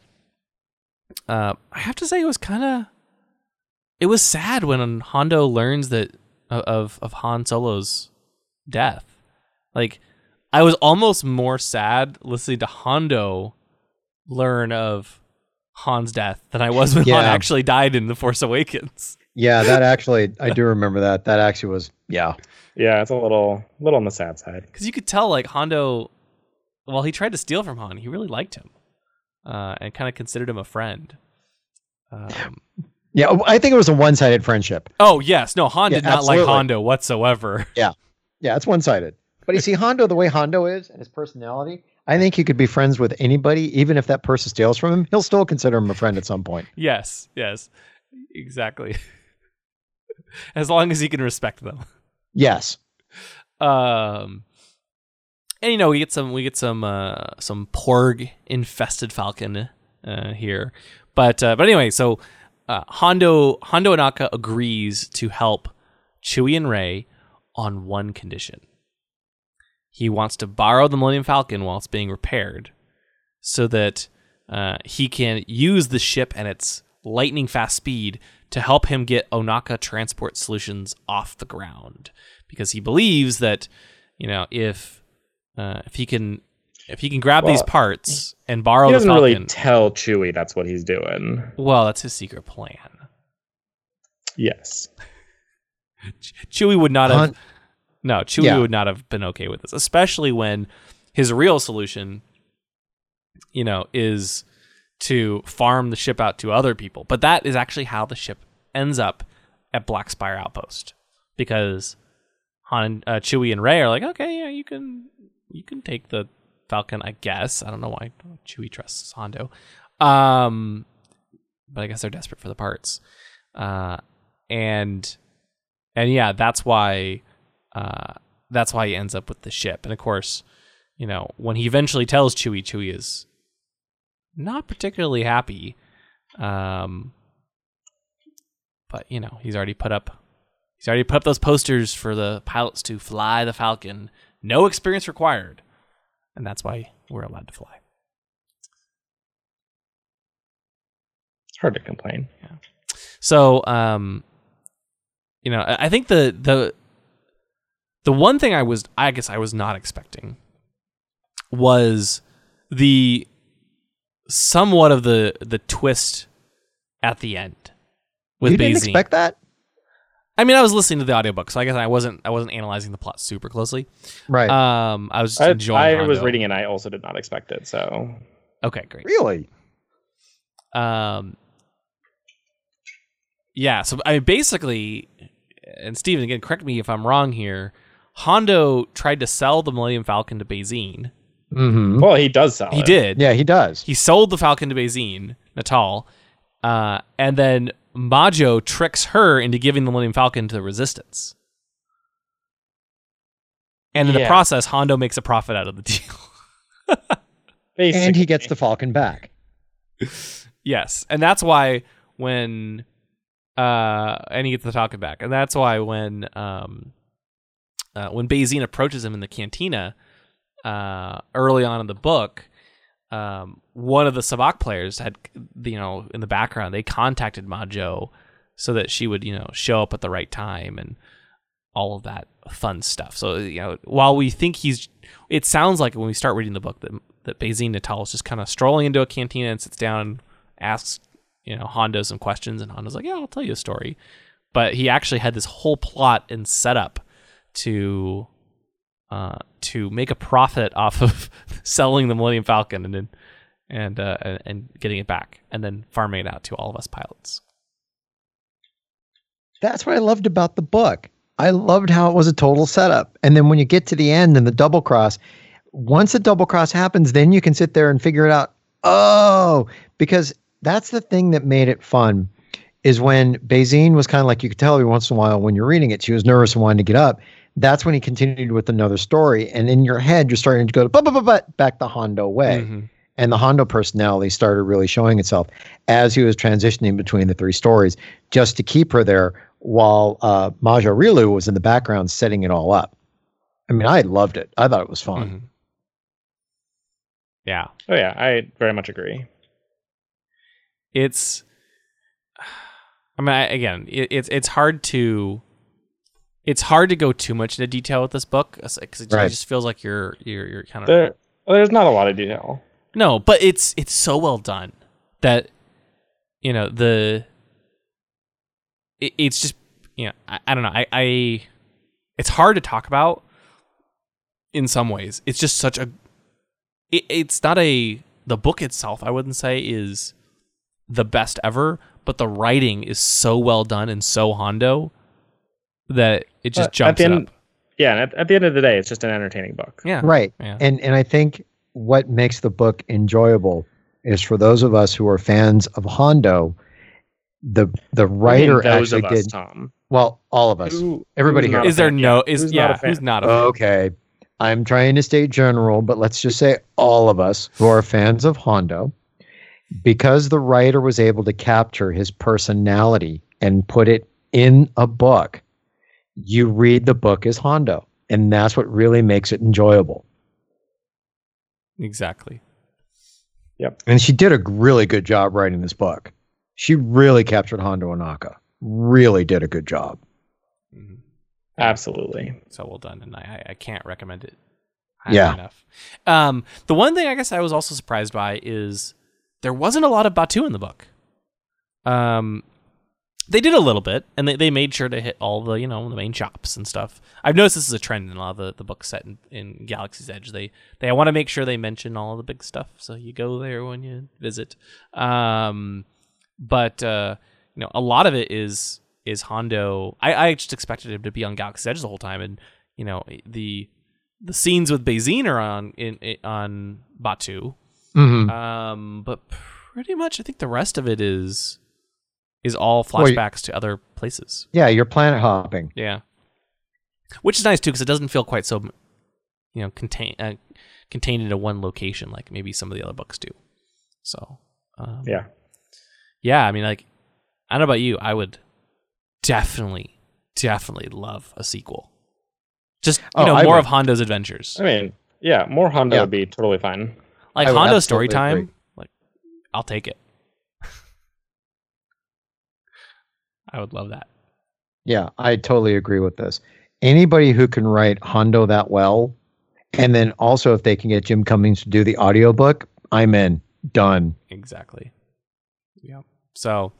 uh, I have to say, it was kind of it was sad when Hondo learns that of of Han Solo's death. Like, I was almost more sad listening to Hondo learn of Han's death than I was when Han actually died in The Force Awakens. Yeah, that actually, I do remember that. That actually was, yeah. Yeah, it's a little little on the sad side. Because you could tell, like, Hondo, while he tried to steal from Han, he really liked him uh, and kind of considered him a friend. Um, Yeah, I think it was a one sided friendship. oh, yes. No, Han Yeah, did not like absolutely. Hondo whatsoever. Yeah, yeah, it's one sided. But you see, Hondo, the way Hondo is and his personality, I think he could be friends with anybody, even if that person steals from him. He'll still consider him a friend at some point. yes, yes. Exactly. as long as he can respect them. Yes. Um, and you know we get some we get some uh, some porg infested falcon uh, here, but uh, but anyway, so uh, Hondo Hondo Ohnaka agrees to help Chewie and Rey on one condition. He wants to borrow the Millennium Falcon while it's being repaired, so that uh, he can use the ship and its lightning fast speed to help him get Ohnaka Transport Solutions off the ground because he believes that you know if uh, if he can if he can grab these parts and borrow He the doesn't Falcon, really tell Chewie that's what he's doing. well, that's his secret plan. Yes. Ch- Chewie would not have. No, Chewie Yeah. would not have been okay with this, especially when his real solution, you know, is to farm the ship out to other people. But that is actually how the ship ends up at Black Spire Outpost because Han, uh, Chewie, and Rey are like, okay, yeah, you can, you can take the Falcon, I guess. I don't know why Chewie trusts Hondo, um, but I guess they're desperate for the parts, uh, and and yeah, that's why uh, that's why he ends up with the ship. And of course, you know, when he eventually tells Chewie, Chewie is not particularly happy. Um, but you know, he's already put up he's already put up those posters for the pilots to fly the Falcon. No experience required. And that's why we're allowed to fly. It's hard to complain. Yeah. So, um, you know, I I think the the the one thing I was, I guess, I was not expecting was the somewhat of the the twist at the end with you didn't Bazine. expect that, I mean, I was listening to the audiobook, so I guess I wasn't I wasn't analyzing the plot super closely. right? Um, I was just I, enjoying. I was reading and I also did not expect it. So Okay, great. really? Um, yeah. So I mean, basically, and Steven, again, correct me if I'm wrong here. Hondo tried to sell the Millennium Falcon to Bazine. Mm-hmm. well, he does sell. He it. did. Yeah, he does. He sold the Falcon to Bazine, Netal, uh, and then Majo tricks her into giving the Millennium Falcon to the Resistance. And in the process, Hondo makes a profit out of the deal. And he gets the Falcon back. Yes, and that's why when uh and he gets the Falcon back, and that's why when um uh, when Bazine approaches him in the cantina uh early on in the book, um one of the Sabacc players had you know in the background they contacted Majo so that she would you know show up at the right time and all of that fun stuff. So you know while we think he's it sounds like when we start reading the book that that Bazine Netal is just kind of strolling into a cantina and sits down and asks, you know, Hondo some questions, and Hondo's like, "Yeah, I'll tell you a story." But he actually had this whole plot and setup to uh, to make a profit off of selling the Millennium Falcon and then and uh, and- getting it back, and then farming it out to all of us pilots. That's what I loved about the book. I loved how it was a total setup. And then when you get to the end and the double cross, once a double cross happens, then you can sit there and figure it out. Oh, because that's the thing that made it fun is when Bazine was kind of like you could tell every once in a while when you're reading it, she was nervous and wanted to get up. That's when he continued with another story. And in your head, you're starting to go, but, but, but, but, back the Hondo way. Mhm. And the Hondo personality started really showing itself as he was transitioning between the three stories, just to keep her there while uh, Majo Rilu was in the background setting it all up. I mean, I loved it. I thought it was fun. Mhm. Yeah, Oh yeah, I very much agree. it's i mean I, again it, it's it's hard to it's hard to go too much into detail with this book because it Right. just feels like you're you're you're kind of There, there's not a lot of detail. no but it's it's so well done that you know the it, it's just you know I, I don't know I, I it's hard to talk about in some ways it's just such a it, it's not a the book itself i wouldn't say is the best ever but the writing is so well done and so hondo that it just Uh, at jumps the it end- up Yeah, and at, at the end of the day, it's just an entertaining book. yeah Right. Yeah. And and I think what makes the book enjoyable is for those of us who are fans of Hondo, the the I mean, writer those actually of us, did Tom. well, all of us. Who- Everybody who's here. is there fan? no is who's yeah not a fan? who's not a fan? Okay. I'm trying to stay general, but let's just say all of us who are fans of Hondo, because the writer was able to capture his personality and put it in a book, you read the book as Hondo. And that's what really makes it enjoyable. exactly Yep. And she did a really good job writing this book. She really captured Hondo Ohnaka. Really did a good job. Mhm. Absolutely. so well done, and I, I- I can't recommend it Yeah. enough. Um, the one thing I guess I was also surprised by is there wasn't a lot of Batuu in the book. Um, they did a little bit, and they, they made sure to hit all the you know the main shops and stuff. I've noticed this is a trend in a lot of the, the books set in, in Galaxy's Edge. They they want to make sure they mention all of the big stuff, so you go there when you visit. Um, but uh, you know, a lot of it is is Hondo. I, I just expected him to be on Galaxy's Edge the whole time, and you know the the scenes with Bazine are on in, in on Batuu. Mm-hmm. Um, but pretty much, I think the rest of it is is all Well, you- flashbacks to other places. Yeah, you're planet hopping. Yeah, which is nice too because it doesn't feel quite so you know contain uh, contained into one location like maybe some of the other books do. So um, Yeah. yeah. I mean, like I don't know about you, I would definitely, definitely love a sequel. Just you Oh, know, I more would. of Hondo's adventures, I mean, yeah, more Hondo Yeah. would be totally fine. like I Hondo story time. agree. Like, I'll take it. I would love that. Yeah, I totally agree with this. Anybody who can write Hondo that well, and then also if they can get Jim Cummings to do the audiobook, I'm in. Done. Exactly. Yep. So,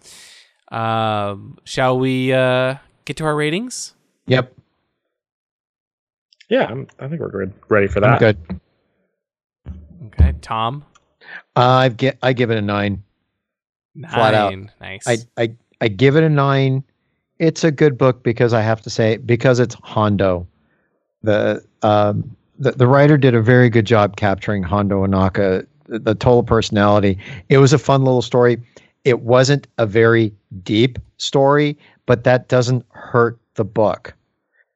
um, shall we uh, get to our ratings? Yep. Yeah, I'm, I think we're good, ready for I'm that. good. Okay, Tom. I get I give it a nine. Nine. Flat out. Nice. I, I I give it a nine. It's a good book because I have to say because it's Hondo. The um the, the writer did a very good job capturing Hondo Ohnaka, the, the total personality. It was a fun little story. It wasn't a very deep story, but that doesn't hurt the book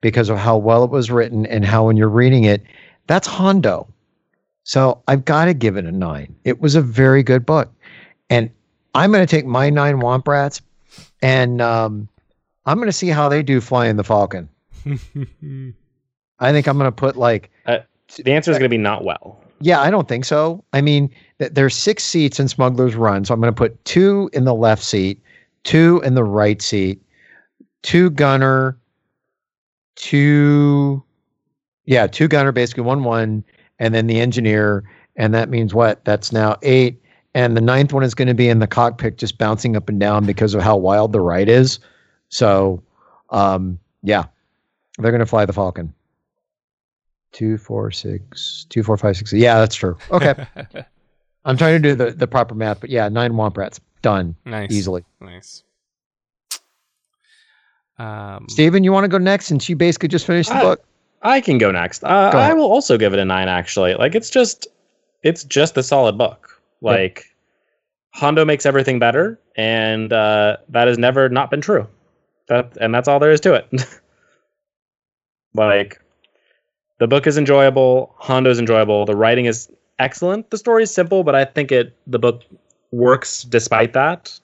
because of how well it was written and how when you're reading it, that's Hondo. So I've got to give it a nine. It was a very good book. And I'm going to take my nine Womp Rats and um, I'm going to see how they do flying the Falcon. I think I'm going to put like, The answer is going to be not well. yeah, I don't think so. I mean, th- there's six seats in Smuggler's Run. So I'm going to put two in the left seat, two in the right seat, two gunner, two, yeah, two gunner, basically one, one, and then the engineer. And that means what? That's now eight. And the ninth one is going to be in the cockpit, just bouncing up and down because of how wild the ride is. So, um, yeah, they're going to fly the Falcon. Two, four, six, two, four, five, six. Yeah, that's true. Okay. I'm trying to do the, the proper math, but yeah, nine Womp Rats. Done nice. easily. Nice. Um, Steven, you want to go next since you basically just finished the I- book? I can go next. Uh, Go I will also give it a nine. Actually, like it's just, it's just a solid book. Like Hondo makes everything better, and uh, that has never not been true. That and that's all there is to it. like the book is enjoyable. Hondo is enjoyable. The writing is excellent. The story is simple, but I think it the book works despite that.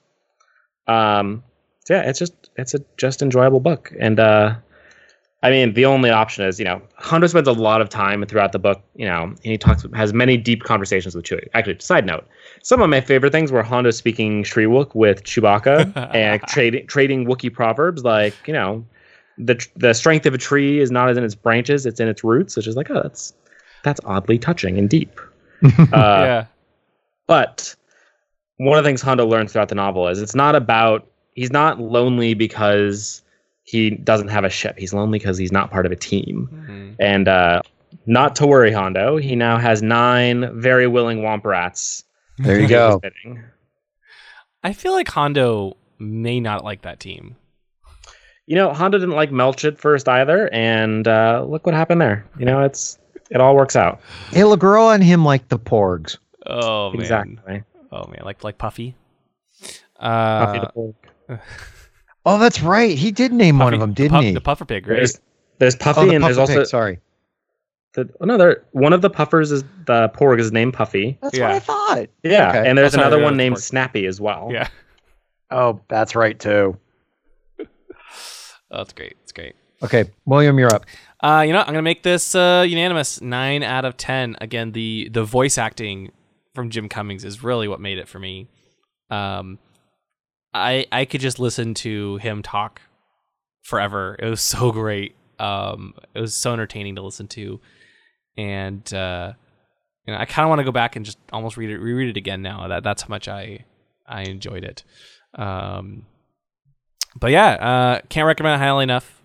Um, so yeah, it's just it's a just enjoyable book, and uh, I mean, the only option is, you know, Hondo spends a lot of time throughout the book, you know, and he talks, has many deep conversations with Chewie. Actually, side note, some of my favorite things were Hondo speaking Shyriiwook with Chewbacca and trading trading Wookiee proverbs, like, you know, the the strength of a tree is not in its branches, it's in its roots, which is like, oh, that's that's oddly touching and deep. uh, yeah. but one of the things Hondo learns throughout the novel is it's not about he's not lonely because he doesn't have a ship. He's lonely because he's not part of a team. Mhm. And uh, not to worry, Hondo. He now has nine very willing Womp Rats. There you go. I feel like Hondo may not like that team. You know, Hondo didn't like Melch at first either, and uh, look what happened there. You know, it's it all works out. Hey, LaGirl and him like the Porgs. Oh man. exactly. Oh man, like like Puffy. Puffy Uh, the Porg. Oh, that's right. He did name one of them, didn't puff- he? The puffer pig, right? There's there's Puffy oh, the and there's Puffer also sorry. the another one of the puffers is the Porg is named Puffy. That's Yeah. what I thought. Yeah, Okay. and there's Oh, sorry, another one named Porg. Snappy as well. yeah. Oh, that's right too. Oh, that's great. It's great. Okay, William, you're up. Uh, you know, I'm gonna make this uh, unanimous. Nine out of ten. Again, the the voice acting from Jim Cummings is really what made it for me. Um, I I could just listen to him talk forever. It was so great. Um, it was so entertaining to listen to, and uh, you know, I kind of want to go back and just almost read it, reread it again now. That that's how much I I enjoyed it. Um, but yeah, uh, can't recommend it highly enough.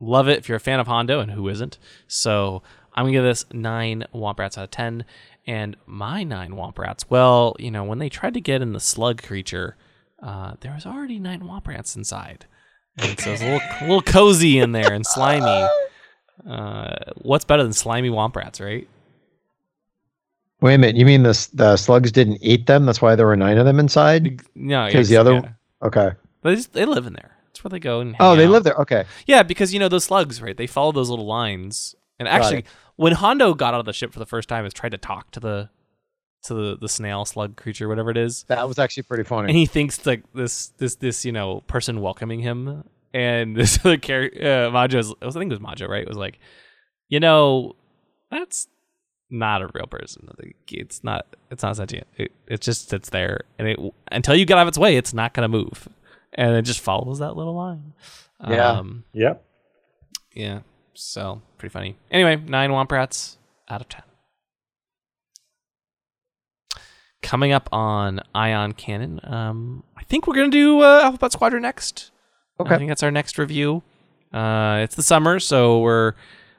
Love it if you're a fan of Hondo, and who isn't? So I'm gonna give this nine Womp Rats out of ten. And my nine Womp Rats, well, you know, when they tried to get in the slug creature, uh, there was already nine Womp Rats inside, and so it's a little, a little cozy in there and slimy. Uh, what's better than slimy Womp Rats, right? Wait a minute. You mean the the slugs didn't eat them? That's why there were nine of them inside. No, Because the other- yeah. Okay. they just, they live in there. That's where they go and Oh, hang they out. live there. Okay. Yeah, because you know those slugs, right? They follow those little lines. And actually, when Hondo got out of the ship for the first time, is tried to talk to the to the, the snail slug creature, whatever it is, That was actually pretty funny. and he thinks like this this this you know person welcoming him, and this other character, uh, Majo's, I think it was Majo, right? It was like, you know, that's not a real person. It's not. It's not sentient. It, it just sits there, and it until you get out of its way, it's not gonna move. and it just follows that little line. Yeah. Um, Yep. yeah. So pretty funny. Anyway, nine Womp Rats out of ten. Coming up on Ion Cannon, um, I think we're gonna do uh, Alphabet Squadron next. Okay. I think that's our next review. Uh, it's the summer, so we're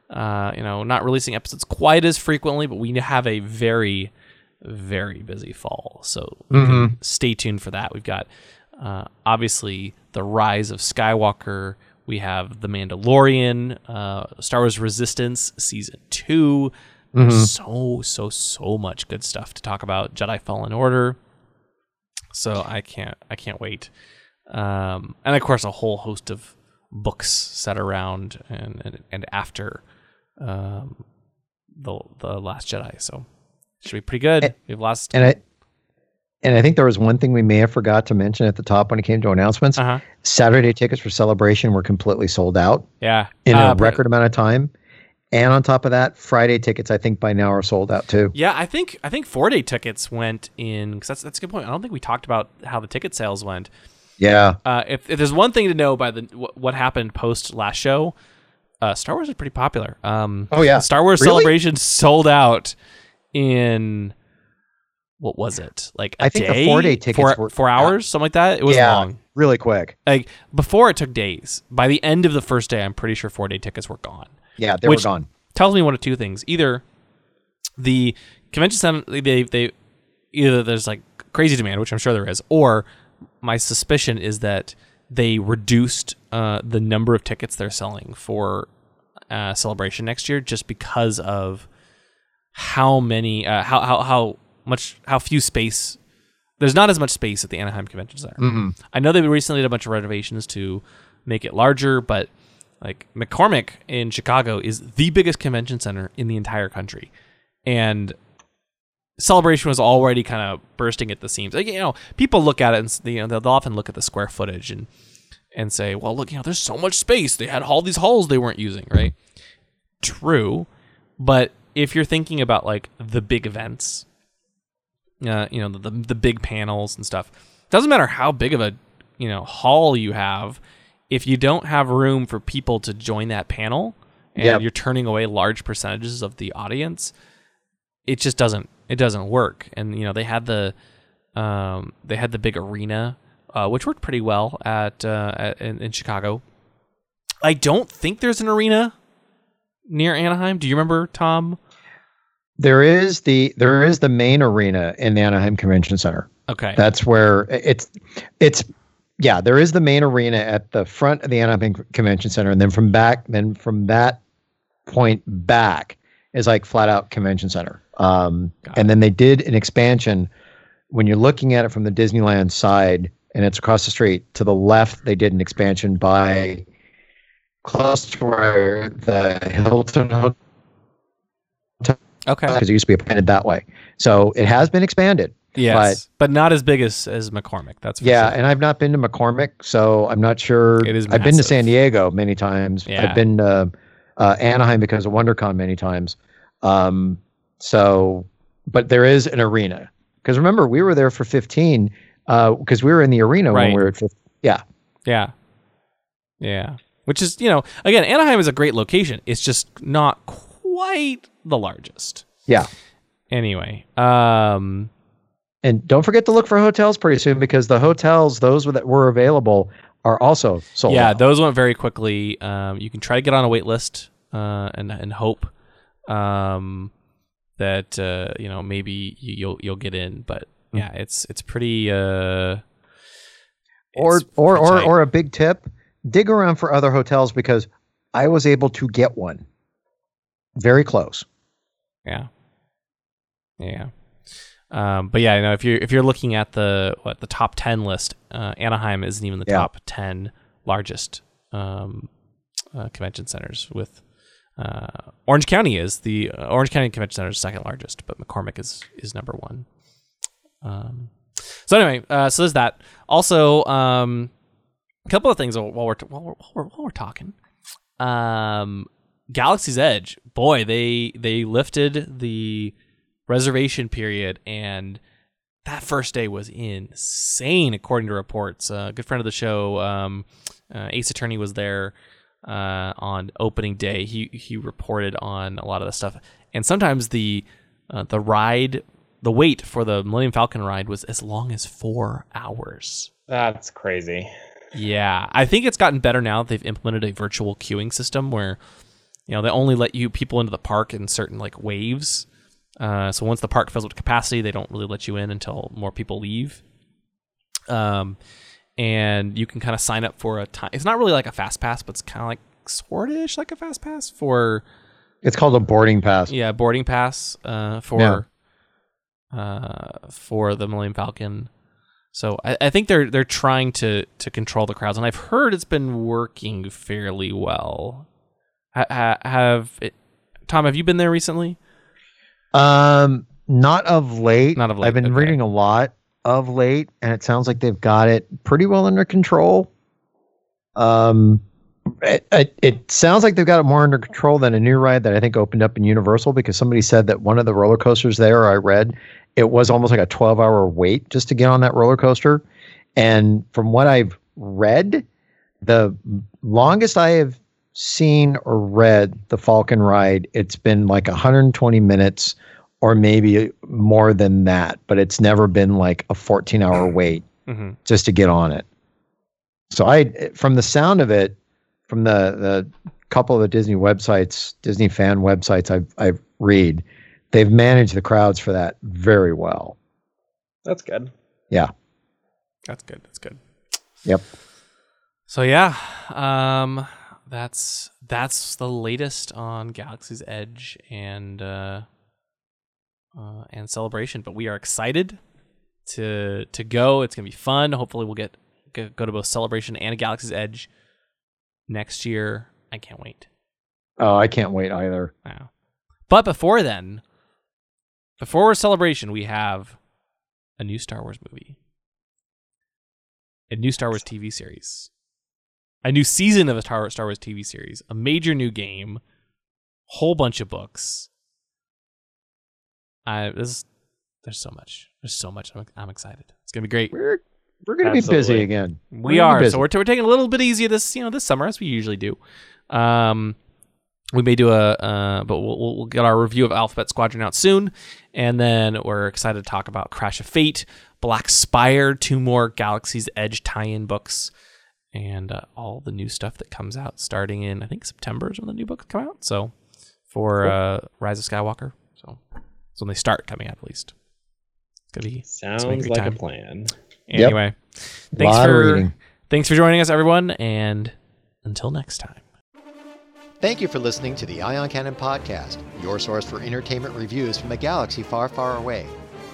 uh, you know not releasing episodes quite as frequently, but we have a very very busy fall. So can stay tuned for that. We've got uh, obviously the rise of Skywalker. We have the Mandalorian, uh, Star Wars Resistance season 2 So so so much good stuff to talk about. Jedi Fallen Order. So I can't I can't wait. Um, and of course a whole host of books set around and and, and after um, the the Last Jedi. So should be pretty good. And- We've lost. And I and I think there was one thing we may have forgot to mention at the top when it came to announcements. Uh huh. Saturday tickets for celebration were completely sold out Yeah. in Uh, a record amount of time. And on top of that, Friday tickets I think by now are sold out too. Yeah, I think I think four day tickets went in because that's that's a good point. I don't think we talked about how the ticket sales went. Yeah. Uh, if, if there's one thing to know by the what, what happened post last show, uh, Star Wars is pretty popular. Um, Oh, yeah. Star Wars Really? Celebration sold out in what was it like? I think the four-day tickets four, were- four hours, something like that. It was yeah. long. Really quick. Like before, it took days. By the end of the first day, I'm pretty sure four day tickets were gone. Yeah, they Which- were gone. tells me one of two things: either the convention center they they either there's like crazy demand, which I'm sure there is, or my suspicion is that they reduced uh, the number of tickets they're selling for uh, celebration next year just because of how many uh, how how how much how few space there's not as much space at the Anaheim Convention Center. I know they recently did a bunch of renovations to make it larger, but like McCormick in Chicago is the biggest convention center in the entire country, and celebration was already kind of bursting at the seams. Like, you know, people look at it and you know they'll, often look at the square footage and and say, well, look, you know, there's so much space. They had all these halls they weren't using, right? True, but if you're thinking about like the big events, uh, you know, the the big panels and stuff, doesn't matter how big of a you know hall you have, if you don't have room for people to join that panel, and Yep. you're turning away large percentages of the audience, it just doesn't it doesn't work. And you know, they had the um, they had the big arena, uh, which worked pretty well at, uh, at in, in Chicago. I don't think there's an arena near Anaheim. Do you remember, Tom? There is the there is the main arena in the Anaheim Convention Center. Okay. That's where it's it's yeah, there is the main arena at the front of the Anaheim Convention Center, and then from back, then from that point back is like flat out convention center. Um, and then they did an expansion when you're looking at it from the Disneyland side, and it's across the street to the left. They did an expansion by close to where the Hilton Hotel okay. because it used to be appended that way. So it has been expanded. Yes, but, not as big as as McCormick. That's for Yeah, sure. and I've not been to McCormick, so I'm not sure. It is I've been to. San Diego many times. Yeah. I've been to uh, Anaheim because of WonderCon many times. Um, so, but there is an arena because remember we were there for 15 because we were in the arena Right. when we were at 15. Yeah, Yeah. Yeah. Which is, you know, again, Anaheim is a great location. It's just not quite the largest. yeah. Anyway, um And don't forget to look for hotels pretty soon because the hotels, those that were available, are also sold. yeah, out. those went very quickly. Um you can try to get on a wait list uh and and hope um that uh you know maybe you, you'll you'll get in, but yeah, it's it's pretty uh or it's or pretty or tight. or a big tip dig around for other hotels because i was able to get one very close Yeah. Yeah. Um, but yeah, you know, if you're if you're looking at the what the top ten list, uh, Anaheim isn't even the Yeah. top ten largest um, uh, convention centers. With uh, Orange County is the uh, Orange County Convention Center is second largest, but McCormick is is number one. Um, so anyway, uh, so there's that. Also, um, a couple of things while we're while we're, while we're, while we're talking. Um, Galaxy's Edge, boy, they they lifted the reservation period, and that first day was insane, according to reports. Uh, a good friend of the show, um, uh, Ace Attorney, was there uh, on opening day. He he reported on a lot of the stuff, and sometimes the uh, the ride, the wait for the Millennium Falcon ride was as long as four hours. That's crazy. Yeah, I think it's gotten better now that they've implemented a virtual queuing system where you know they only let you people into the park in certain like waves. Uh, so once the park fills up to capacity, they don't really let you in until more people leave. Um, and you can kind of sign up for a time. It's not really like a fast pass, but it's kind of like sortish like a fast pass for It's called a boarding pass. yeah boarding pass uh, for uh, for the Millennium Falcon. So I, I think they're they're trying to to control the crowds, and I've heard it's been working fairly well. Ha, ha, have it, Tom? Have you been there recently? Um, not of late. Not of late, I've been okay. reading a lot of late, and it sounds like they've got it pretty well under control. Um, it, it, it sounds like they've got it more under control than a new ride that I think opened up in Universal because somebody said that one of the roller coasters there I read it was almost like a 12 hour wait just to get on that roller coaster. And from what I've read, the longest I have seen or read the Falcon ride, it's been like 120 minutes or maybe more than that, but it's never been like a 14 hour wait Mm-hmm. just to get on it. So I, from the sound of it, from the the couple of the Disney websites, Disney fan websites I've I've read, they've managed the crowds for that very well. That's good. Yeah. That's good. That's good. Yep. So yeah, um, that's that's the latest on Galaxy's Edge and uh, uh, and Celebration. But we are excited to to go. It's gonna be fun. Hopefully, we'll get go, go to both Celebration and Galaxy's Edge next year. I can't wait. Oh, I can't wait either. Wow. But before then, before Celebration, we have a new Star Wars movie, a new Star Wars TV series, a new season of a Star Star Wars TV series, a major new game, whole bunch of books. I this there's so much. There's so much. I'm, I'm excited. It's gonna be great. We're we're gonna be busy again. We We're gonna are. So we're, we're taking a little bit easier this, you know, this summer as we usually do. Um, we may do a, uh, but we'll, we'll we'll get our review of Alphabet Squadron out soon, and then we're excited to talk about Crash of Fate, Black Spire, two more Galaxy's Edge tie-in books, and uh, all the new stuff that comes out starting in I think September is when the new books come out. So for uh, Rise of Skywalker, so it's when they start coming out at least. It's gonna be Sounds great like time. a plan. Yep. anyway. Thanks for reading. thanks for joining us, everyone, and until next time. Thank you for listening to the Ion Cannon Podcast, your source for entertainment reviews from a galaxy far, far away.